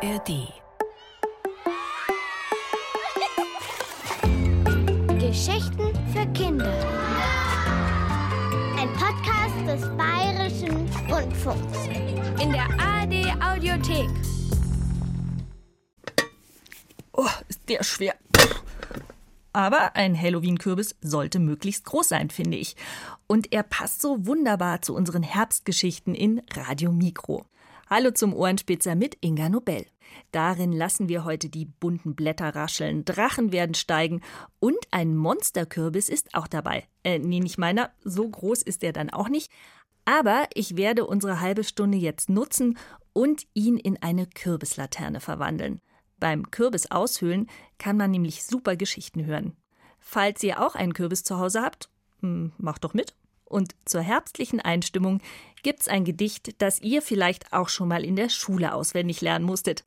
ARD. Geschichten für Kinder. Ein Podcast des Bayerischen Rundfunks. In der ARD Audiothek. Oh, ist der schwer. Aber ein Halloween-Kürbis sollte möglichst groß sein, finde ich. Und er passt so wunderbar zu unseren Herbstgeschichten in Radio Mikro. Hallo zum Ohrenspitzer mit Inga Nobel. Darin lassen wir heute die bunten Blätter rascheln, Drachen werden steigen und ein Monsterkürbis ist auch dabei. Äh, nee, nicht meiner, so groß ist er dann auch nicht. Aber ich werde unsere halbe Stunde jetzt nutzen und ihn in eine Kürbislaterne verwandeln. Beim Kürbis aushöhlen kann man nämlich super Geschichten hören. Falls ihr auch einen Kürbis zu Hause habt, hm, macht doch mit. Und zur herbstlichen Einstimmung gibt's ein Gedicht, das ihr vielleicht auch schon mal in der Schule auswendig lernen musstet.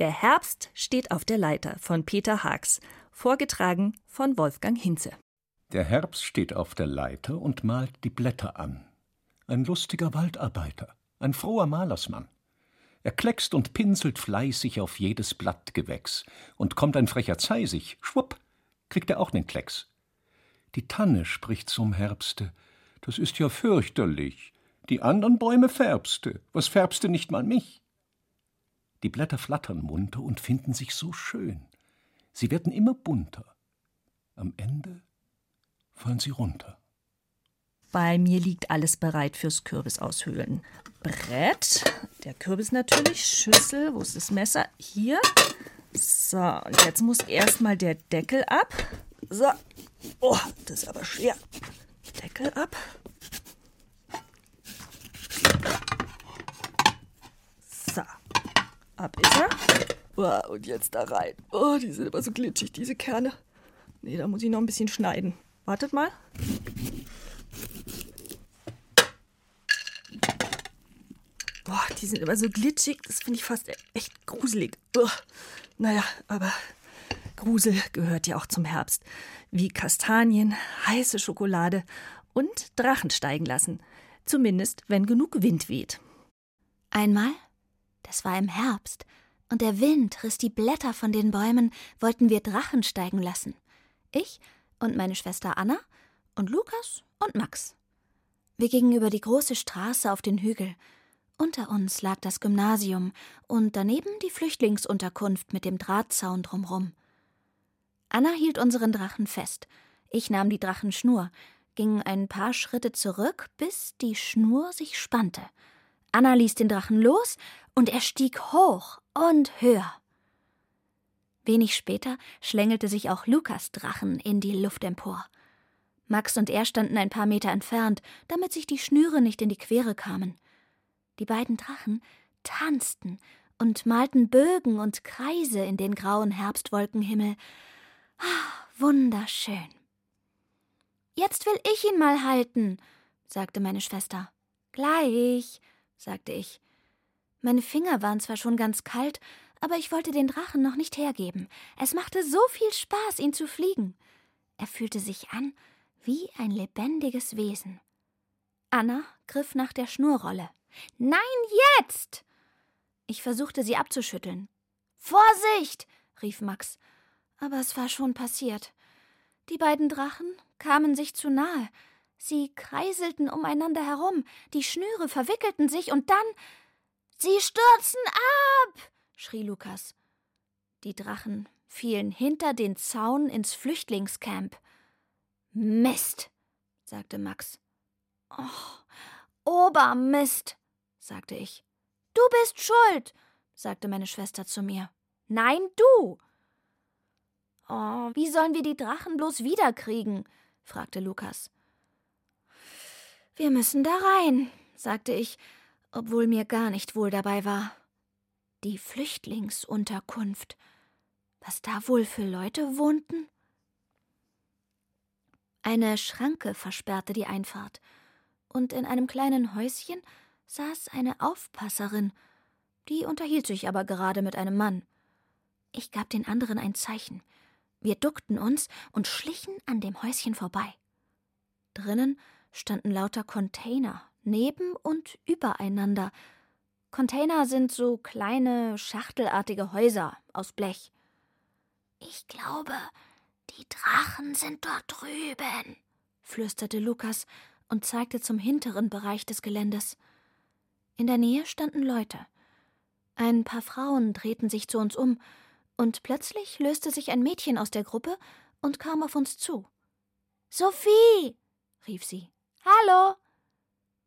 Der Herbst steht auf der Leiter von Peter Haags, vorgetragen von Wolfgang Hinze. Der Herbst steht auf der Leiter und malt die Blätter an. Ein lustiger Waldarbeiter, ein froher Malersmann. Er kleckst und pinselt fleißig auf jedes Blattgewächs, und kommt ein frecher Zeisig, schwupp, kriegt er auch nen Klecks. Die Tanne spricht zum Herbste, das ist ja fürchterlich. Die andern Bäume färbste, was färbste nicht mal mich? Die Blätter flattern munter und finden sich so schön. Sie werden immer bunter. Am Ende fallen sie runter. Bei mir liegt alles bereit fürs Kürbisaushöhlen. Brett, der Kürbis natürlich, Schüssel, wo ist das Messer? Hier. So, und jetzt muss erstmal der Deckel ab. So. Oh, das ist aber schwer. Deckel ab. So, ab ist er. Oh, und jetzt da rein. Oh, die sind aber so glitschig, diese Kerne. Nee, da muss ich noch ein bisschen schneiden. Wartet mal. Boah, die sind immer so glitschig. Das finde ich fast echt gruselig. Ugh. Naja, aber Grusel gehört ja auch zum Herbst. Wie Kastanien, heiße Schokolade und Drachen steigen lassen. Zumindest, wenn genug Wind weht. Einmal, das war im Herbst, und der Wind riss die Blätter von den Bäumen, wollten wir Drachen steigen lassen. Ich und meine Schwester Anna und Lukas und Max. Wir gingen über die große Straße auf den Hügel. Unter uns lag das Gymnasium und daneben die Flüchtlingsunterkunft mit dem Drahtzaun drumrum. Anna hielt unseren Drachen fest. Ich nahm die Drachenschnur, ging ein paar Schritte zurück, bis die Schnur sich spannte. Anna ließ den Drachen los und er stieg hoch und höher. Wenig später schlängelte sich auch Lukas Drachen in die Luft empor. Max und er standen ein paar Meter entfernt, damit sich die Schnüre nicht in die Quere kamen. Die beiden Drachen tanzten und malten Bögen und Kreise in den grauen Herbstwolkenhimmel. Ah, wunderschön. Jetzt will ich ihn mal halten, sagte meine Schwester. Gleich, sagte ich. Meine Finger waren zwar schon ganz kalt, aber ich wollte den Drachen noch nicht hergeben. Es machte so viel Spaß, ihn zu fliegen. Er fühlte sich an wie ein lebendiges Wesen. Anna griff nach der Schnurrolle. Nein, jetzt! Ich versuchte sie abzuschütteln. Vorsicht! rief Max. Aber es war schon passiert. Die beiden Drachen kamen sich zu nahe. Sie kreiselten umeinander herum, die Schnüre verwickelten sich und dann. Sie stürzen ab! schrie Lukas. Die Drachen fielen hinter den Zaun ins Flüchtlingscamp. Mist, sagte Max. Oh, Obermist, sagte ich. Du bist schuld, sagte meine Schwester zu mir. Nein, du. Oh, wie sollen wir die Drachen bloß wiederkriegen? fragte Lukas. Wir müssen da rein, sagte ich, obwohl mir gar nicht wohl dabei war. Die Flüchtlingsunterkunft. Was da wohl für Leute wohnten? Eine Schranke versperrte die Einfahrt, und in einem kleinen Häuschen saß eine Aufpasserin, die unterhielt sich aber gerade mit einem Mann. Ich gab den anderen ein Zeichen. Wir duckten uns und schlichen an dem Häuschen vorbei. Drinnen standen lauter Container, neben und übereinander. Container sind so kleine, schachtelartige Häuser aus Blech. Ich glaube, die Drachen sind dort drüben, flüsterte Lukas und zeigte zum hinteren Bereich des Geländes. In der Nähe standen Leute. Ein paar Frauen drehten sich zu uns um, und plötzlich löste sich ein Mädchen aus der Gruppe und kam auf uns zu. Sophie, rief sie. Hallo.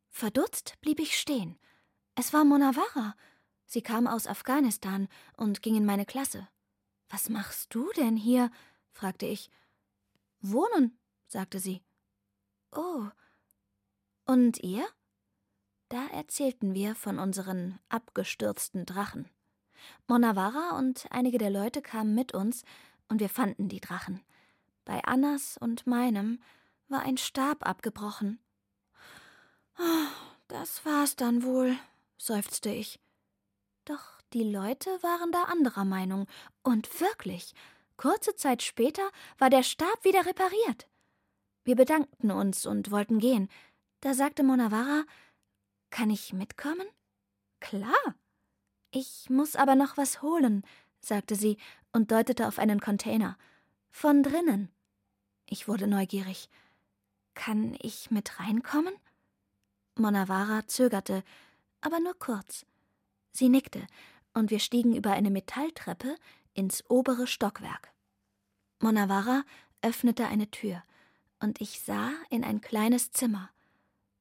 Verdutzt blieb ich stehen. Es war Monavara. Sie kam aus Afghanistan und ging in meine Klasse. Was machst du denn hier? fragte ich. Wohnen, sagte sie. Oh. Und ihr? Da erzählten wir von unseren abgestürzten Drachen. Monavara und einige der Leute kamen mit uns, und wir fanden die Drachen. Bei Annas und meinem war ein Stab abgebrochen. Oh, das war's dann wohl, seufzte ich. Doch die Leute waren da anderer Meinung, und wirklich, kurze Zeit später war der Stab wieder repariert. Wir bedankten uns und wollten gehen. Da sagte Monavara, kann ich mitkommen? Klar. Ich muss aber noch was holen, sagte sie und deutete auf einen Container. Von drinnen. Ich wurde neugierig. Kann ich mit reinkommen? Monavara zögerte, aber nur kurz. Sie nickte, und wir stiegen über eine Metalltreppe ins obere Stockwerk. Monavara öffnete eine Tür, und ich sah in ein kleines Zimmer.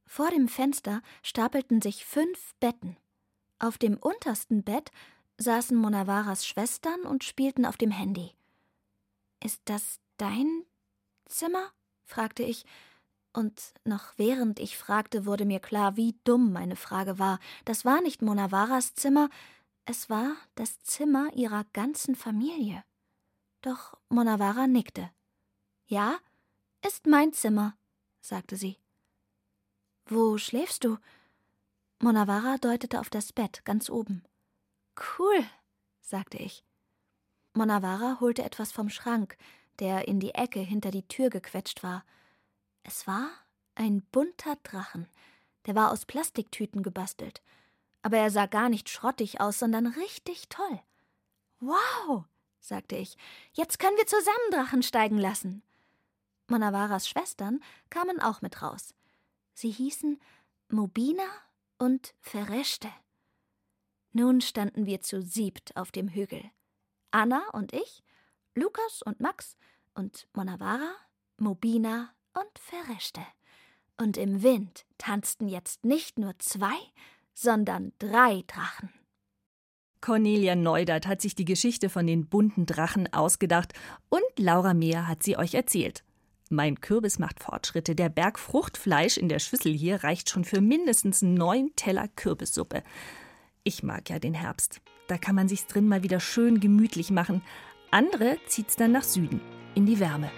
Vor dem Fenster stapelten sich fünf Betten. Auf dem untersten Bett saßen Monavaras Schwestern und spielten auf dem Handy. Ist das dein Zimmer? fragte ich, und noch während ich fragte, wurde mir klar, wie dumm meine Frage war. Das war nicht Monavaras Zimmer, es war das Zimmer ihrer ganzen Familie. Doch Monavara nickte. Ja, ist mein Zimmer, sagte sie. Wo schläfst du? Monavara deutete auf das Bett ganz oben. Cool, sagte ich. Monavara holte etwas vom Schrank, der in die Ecke hinter die Tür gequetscht war. Es war ein bunter Drachen, der war aus Plastiktüten gebastelt, aber er sah gar nicht schrottig aus, sondern richtig toll. Wow, sagte ich, jetzt können wir zusammen Drachen steigen lassen. Monavaras Schwestern kamen auch mit raus. Sie hießen Mobina und Ferechte. Nun standen wir zu siebt auf dem Hügel. Anna und ich, Lukas und Max und Monavara, Mobina und Ferechte. Und im Wind tanzten jetzt nicht nur zwei, sondern drei Drachen. Cornelia Neudert hat sich die Geschichte von den bunten Drachen ausgedacht und Laura Mehr hat sie euch erzählt. Mein Kürbis macht Fortschritte. Der Berg Fruchtfleisch in der Schüssel hier reicht schon für mindestens neun Teller Kürbissuppe. Ich mag ja den Herbst. Da kann man sich's drin mal wieder schön gemütlich machen. Andere zieht's dann nach Süden, in die Wärme.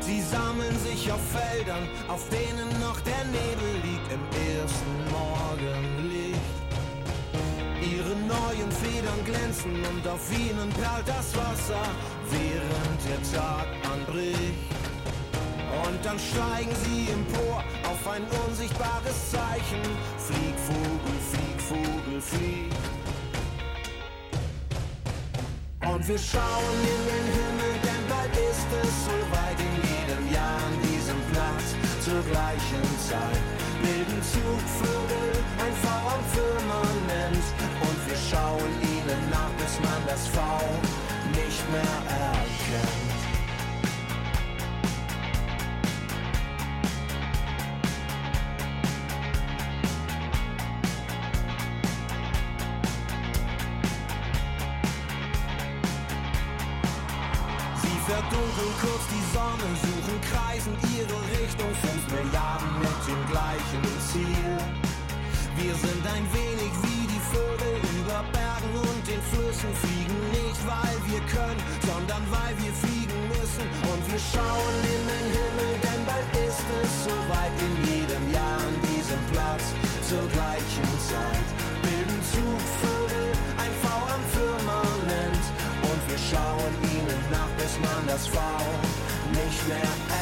Sie sammeln sich auf Feldern, auf denen noch der Nebel neuen Federn glänzen und auf ihnen perlt das Wasser, während der Tag anbricht. Und dann steigen sie empor auf ein unsichtbares Zeichen. Flieg, Vogel, flieg, Vogel, flieg. Und wir schauen in den Himmel, denn bald ist es soweit in jedem Jahr an diesem Platz zur gleichen Zeit. Kreisend ihre Richtung, fünf Milliarden mit dem gleichen Ziel. Wir sind ein wenig wie die Vögel über Bergen und den Flüssen, fliegen nicht, weil wir können, sondern weil wir fliegen müssen. Und wir schauen in den Himmel, denn bald ist es soweit in jedem Jahr an diesem Platz zur gleichen Zeit. Bilden Zugvögel ein V am Firmament und wir schauen ihnen nach, bis man das V nicht mehr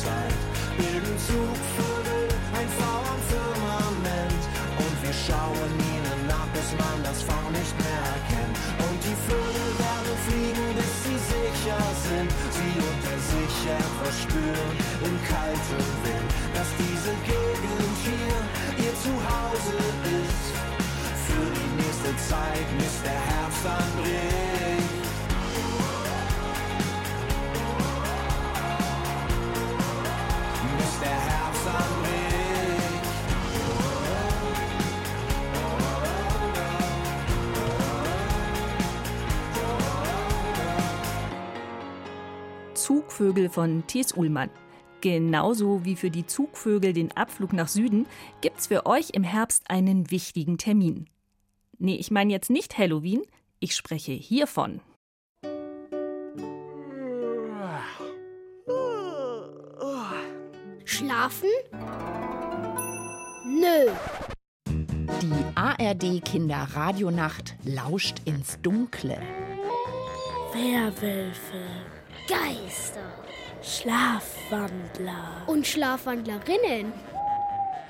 Zeit bilden Zugvögel ein V am Firmament. Und wir schauen ihnen nach, bis man das V nicht mehr erkennt. Und die Vögel werden fliegen, bis sie sicher sind. Sie unter sich etwas spüren im kalten Wind, dass diese Gegend hier ihr Zuhause ist. Für die nächste Zeit, bis der Herbst anbricht. Zugvögel von Thies Ullmann. Genauso wie für die Zugvögel den Abflug nach Süden gibt's für euch im Herbst einen wichtigen Termin. Nee, ich meine jetzt nicht Halloween, ich spreche hiervon. Schlafen? Nö. Die ARD Kinderradionacht lauscht ins Dunkle. Werwölfe. Geister. Schlafwandler. Und Schlafwandlerinnen.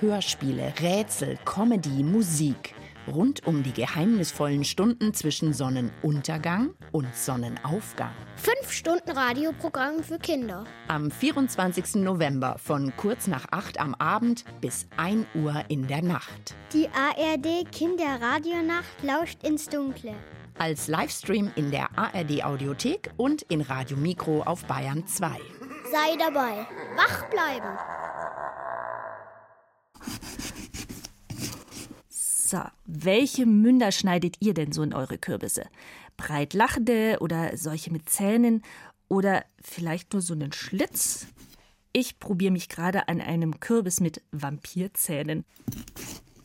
Hörspiele, Rätsel, Comedy, Musik. Rund um die geheimnisvollen Stunden zwischen Sonnenuntergang und Sonnenaufgang. Fünf Stunden Radioprogramm für Kinder. Am 24. November von kurz nach 8 am Abend bis 1 Uhr in der Nacht. Die ARD Kinderradionacht lauscht ins Dunkle. Als Livestream in der ARD Audiothek und in Radio Mikro auf Bayern 2. Sei dabei. Wach bleiben. So, welche Münder schneidet ihr denn so in eure Kürbisse? Breit lachende oder solche mit Zähnen oder vielleicht nur so einen Schlitz? Ich probiere mich gerade an einem Kürbis mit Vampirzähnen.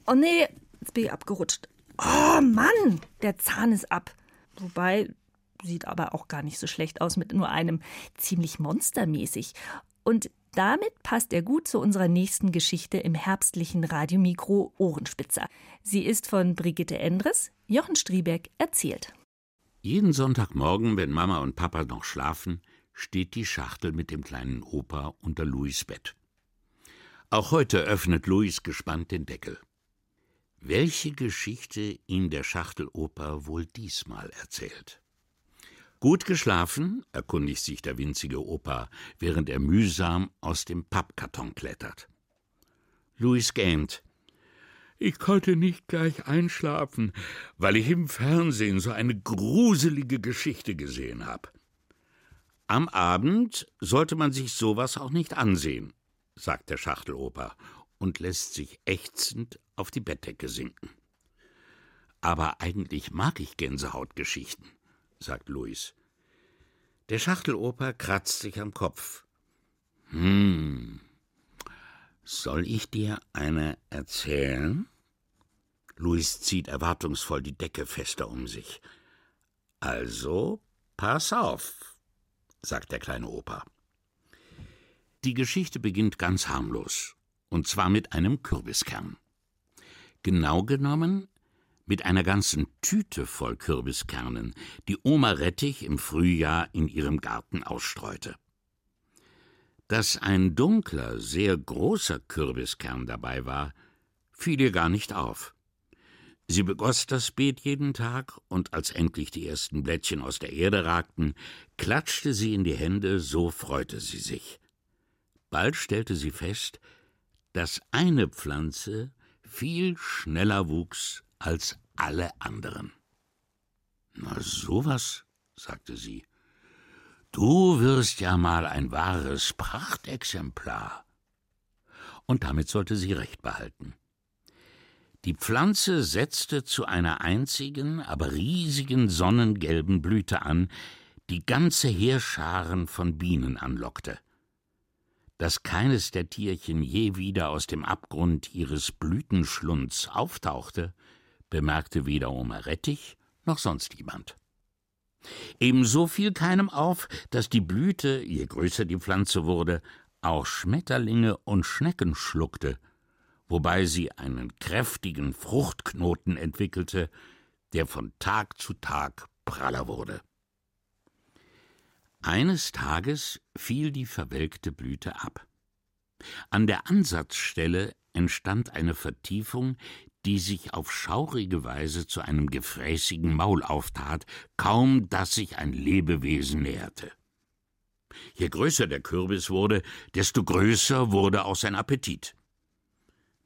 Oh nee, jetzt bin ich abgerutscht. Oh Mann, der Zahn ist ab. Wobei, sieht aber auch gar nicht so schlecht aus mit nur einem ziemlich monstermäßig. Und damit passt er gut zu unserer nächsten Geschichte im herbstlichen Radiomikro Ohrenspitzer. Sie ist von Brigitte Endres, Jochen Striebeck erzählt. Jeden Sonntagmorgen, wenn Mama und Papa noch schlafen, steht die Schachtel mit dem kleinen Opa unter Louis Bett. Auch heute öffnet Louis gespannt den Deckel. Welche Geschichte ihm der Schachteloper wohl diesmal erzählt? Gut geschlafen, erkundigt sich der winzige Opa, während er mühsam aus dem Pappkarton klettert. Louis gähnt. Ich konnte nicht gleich einschlafen, weil ich im Fernsehen so eine gruselige Geschichte gesehen habe. Am Abend sollte man sich sowas auch nicht ansehen, sagt der Schachteloper und lässt sich ächzend auf die Bettdecke sinken. Aber eigentlich mag ich Gänsehautgeschichten, sagt Louis. Der Schachteloper kratzt sich am Kopf. Hm, soll ich dir eine erzählen? Louis zieht erwartungsvoll die Decke fester um sich. Also, pass auf, sagt der kleine Opa. Die Geschichte beginnt ganz harmlos, und zwar mit einem Kürbiskern. Genau genommen mit einer ganzen Tüte voll Kürbiskernen, die Oma Rettich im Frühjahr in ihrem Garten ausstreute. Dass ein dunkler, sehr großer Kürbiskern dabei war, fiel ihr gar nicht auf. Sie begoss das Beet jeden Tag, und als endlich die ersten Blättchen aus der Erde ragten, klatschte sie in die Hände, so freute sie sich. Bald stellte sie fest, dass eine Pflanze viel schneller wuchs als alle anderen. Na sowas, sagte sie. Du wirst ja mal ein wahres Prachtexemplar. Und damit sollte sie recht behalten. Die Pflanze setzte zu einer einzigen, aber riesigen sonnengelben Blüte an, die ganze Heerscharen von Bienen anlockte. Dass keines der Tierchen je wieder aus dem Abgrund ihres Blütenschlunds auftauchte, bemerkte weder Oma Rettich noch sonst jemand. Ebenso fiel keinem auf, dass die Blüte, je größer die Pflanze wurde, auch Schmetterlinge und Schnecken schluckte, wobei sie einen kräftigen Fruchtknoten entwickelte, der von Tag zu Tag praller wurde. Eines Tages fiel die verwelkte Blüte ab. An der Ansatzstelle entstand eine Vertiefung, die sich auf schaurige Weise zu einem gefräßigen Maul auftat, kaum dass sich ein Lebewesen näherte. Je größer der Kürbis wurde, desto größer wurde auch sein Appetit.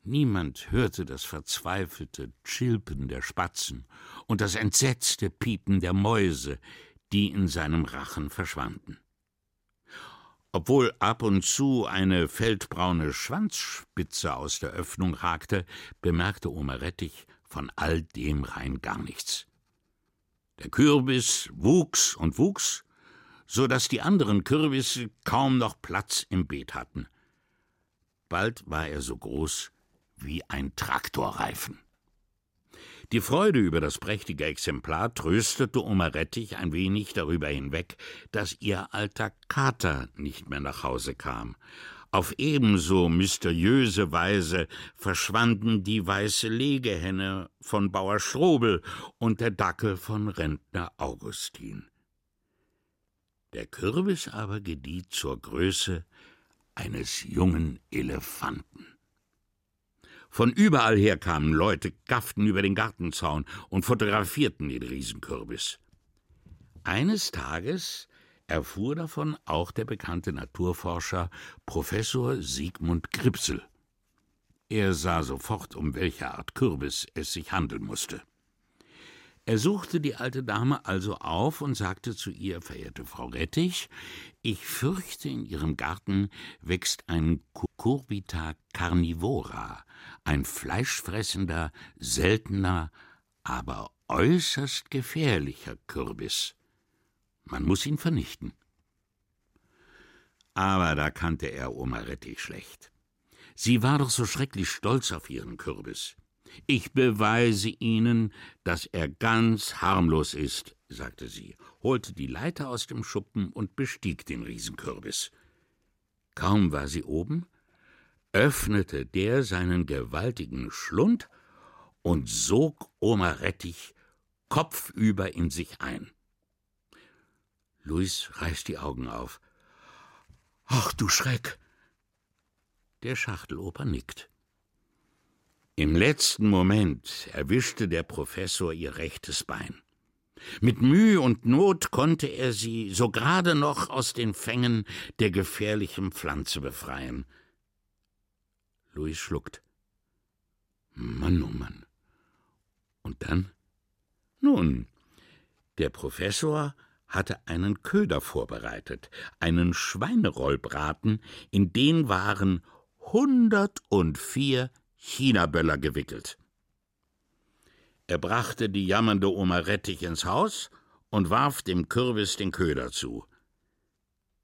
Niemand hörte das verzweifelte Chilpen der Spatzen und das entsetzte Piepen der Mäuse, die in seinem Rachen verschwanden. Obwohl ab und zu eine feldbraune Schwanzspitze aus der Öffnung ragte, bemerkte Oma Rettich von all dem rein gar nichts. Der Kürbis wuchs und wuchs, so dass die anderen Kürbisse kaum noch Platz im Beet hatten. Bald war er so groß wie ein Traktorreifen. Die Freude über das prächtige Exemplar tröstete Oma Rettich ein wenig darüber hinweg, dass ihr alter Kater nicht mehr nach Hause kam. Auf ebenso mysteriöse Weise verschwanden die weiße Legehenne von Bauer Strobel und der Dackel von Rentner Augustin. Der Kürbis aber gedieh zur Größe eines jungen Elefanten. Von überall her kamen Leute, gafften über den Gartenzaun und fotografierten den Riesenkürbis. Eines Tages erfuhr davon auch der bekannte Naturforscher Professor Sigmund Gripsel. Er sah sofort, um welche Art Kürbis es sich handeln musste. Er suchte die alte Dame also auf und sagte zu ihr, verehrte Frau Rettich, ich fürchte, in Ihrem Garten wächst ein Cucurbita carnivora, ein fleischfressender, seltener, aber äußerst gefährlicher Kürbis. Man muss ihn vernichten. Aber da kannte er Oma Rettich schlecht. Sie war doch so schrecklich stolz auf ihren Kürbis. Ich beweise Ihnen, dass er ganz harmlos ist, sagte sie, holte die Leiter aus dem Schuppen und bestieg den Riesenkürbis. Kaum war sie oben, öffnete der seinen gewaltigen Schlund und sog Oma Rettich kopfüber in sich ein. Luis reißt die Augen auf. Ach du Schreck! Der Schachteloper nickt. Im letzten Moment erwischte der Professor ihr rechtes Bein. Mit Mühe und Not konnte er sie so gerade noch aus den Fängen der gefährlichen Pflanze befreien. Louis schluckt. Mann, oh Mann. Und dann? Nun, der Professor hatte einen Köder vorbereitet, einen Schweinerollbraten, in den waren hundertundvier Chinaböller gewickelt. Er brachte die jammernde Oma Rettich ins Haus und warf dem Kürbis den Köder zu.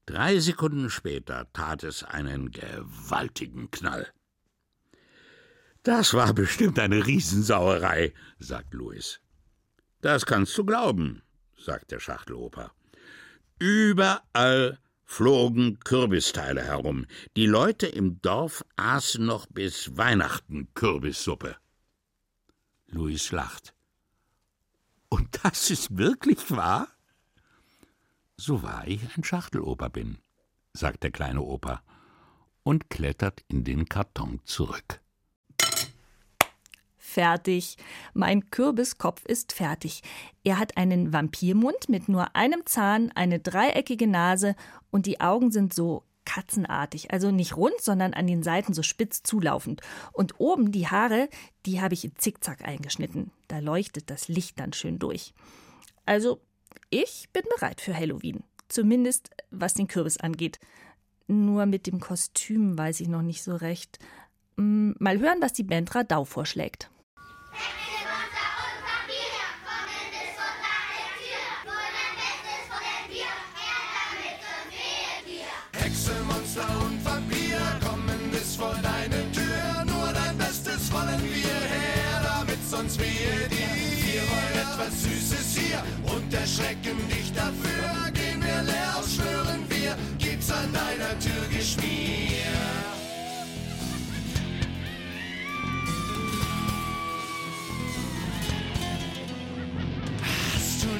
Drei Sekunden später tat es einen gewaltigen Knall. Das war bestimmt eine Riesensauerei, sagt Louis. Das kannst du glauben, sagt der Schachteloper. Überall flogen Kürbisteile herum. Die Leute im Dorf aßen noch bis Weihnachten Kürbissuppe. Luis lacht. Und das ist wirklich wahr? So wahr ich ein Schachteloper bin, sagt der kleine Opa und klettert in den Karton zurück fertig. Mein Kürbiskopf ist fertig. Er hat einen Vampirmund mit nur einem Zahn, eine dreieckige Nase und die Augen sind so katzenartig, also nicht rund, sondern an den Seiten so spitz zulaufend. Und oben die Haare, die habe ich in Zickzack eingeschnitten. Da leuchtet das Licht dann schön durch. Also, ich bin bereit für Halloween. Zumindest was den Kürbis angeht. Nur mit dem Kostüm weiß ich noch nicht so recht. Hm, mal hören, was die Band Radau vorschlägt. Erschrecken dich dafür. Gehen wir leer aus, schwören wir, gibt's an deiner Tür Geschmier.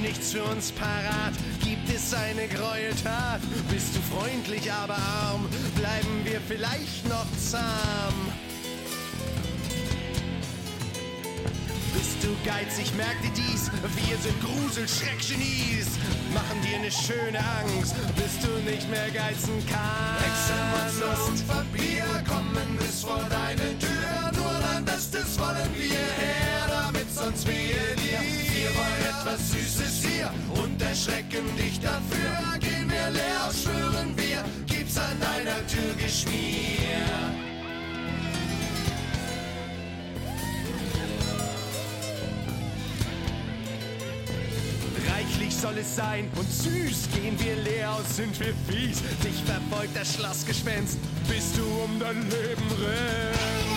nichts für uns parat? Gibt es eine Gräueltat? Bist du freundlich, aber arm? Bleiben wir vielleicht noch zahm? Du geizig, merk dir dies. Wir sind Grusel, Schreckgenies. Machen dir ne schöne Angst, bis du nicht mehr geizen kannst. Hexenmonster und Vampir kommen bis vor deine Tür. Nur dein Bestes wollen wir her, damit sonst wehe dir. Wir wollen etwas Süßes hier und erschrecken dich dafür. Soll es sein und süß gehen wir leer aus, sind wir fies. Dich verfolgt das Schlossgespenst, bis du um dein Leben rennst.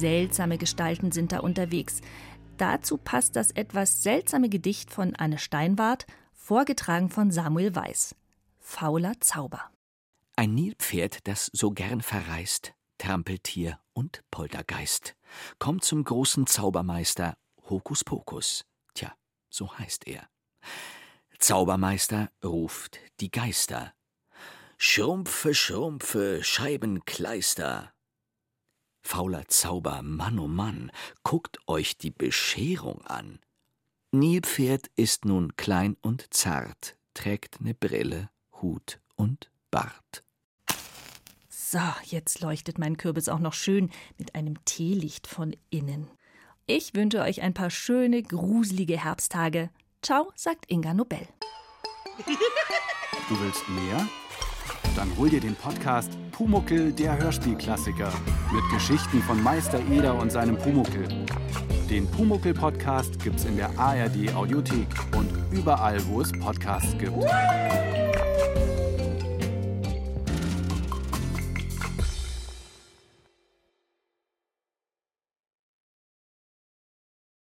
Seltsame Gestalten sind da unterwegs. Dazu passt das etwas seltsame Gedicht von Anne Steinwart, vorgetragen von Samuel Weiß. Fauler Zauber. Ein Nilpferd, das so gern verreist, Trampeltier und Poltergeist, kommt zum großen Zaubermeister Hokuspokus. Tja, so heißt er. Zaubermeister ruft die Geister. Schrumpfe, schrumpfe, Scheibenkleister. Fauler Zauber, Mann oh Mann, guckt euch die Bescherung an. Nilpferd ist nun klein und zart, trägt ne Brille, Hut und Bart. So, jetzt leuchtet mein Kürbis auch noch schön mit einem Teelicht von innen. Ich wünsche euch ein paar schöne, gruselige Herbsttage. Ciao, sagt Inga Nobel. Du willst mehr? Dann hol dir den Podcast Pumuckel, der Hörspielklassiker. Mit Geschichten von Meister Eder und seinem Pumuckel. Den Pumuckel-Podcast gibt's in der ARD-Audiothek und überall, wo es Podcasts gibt.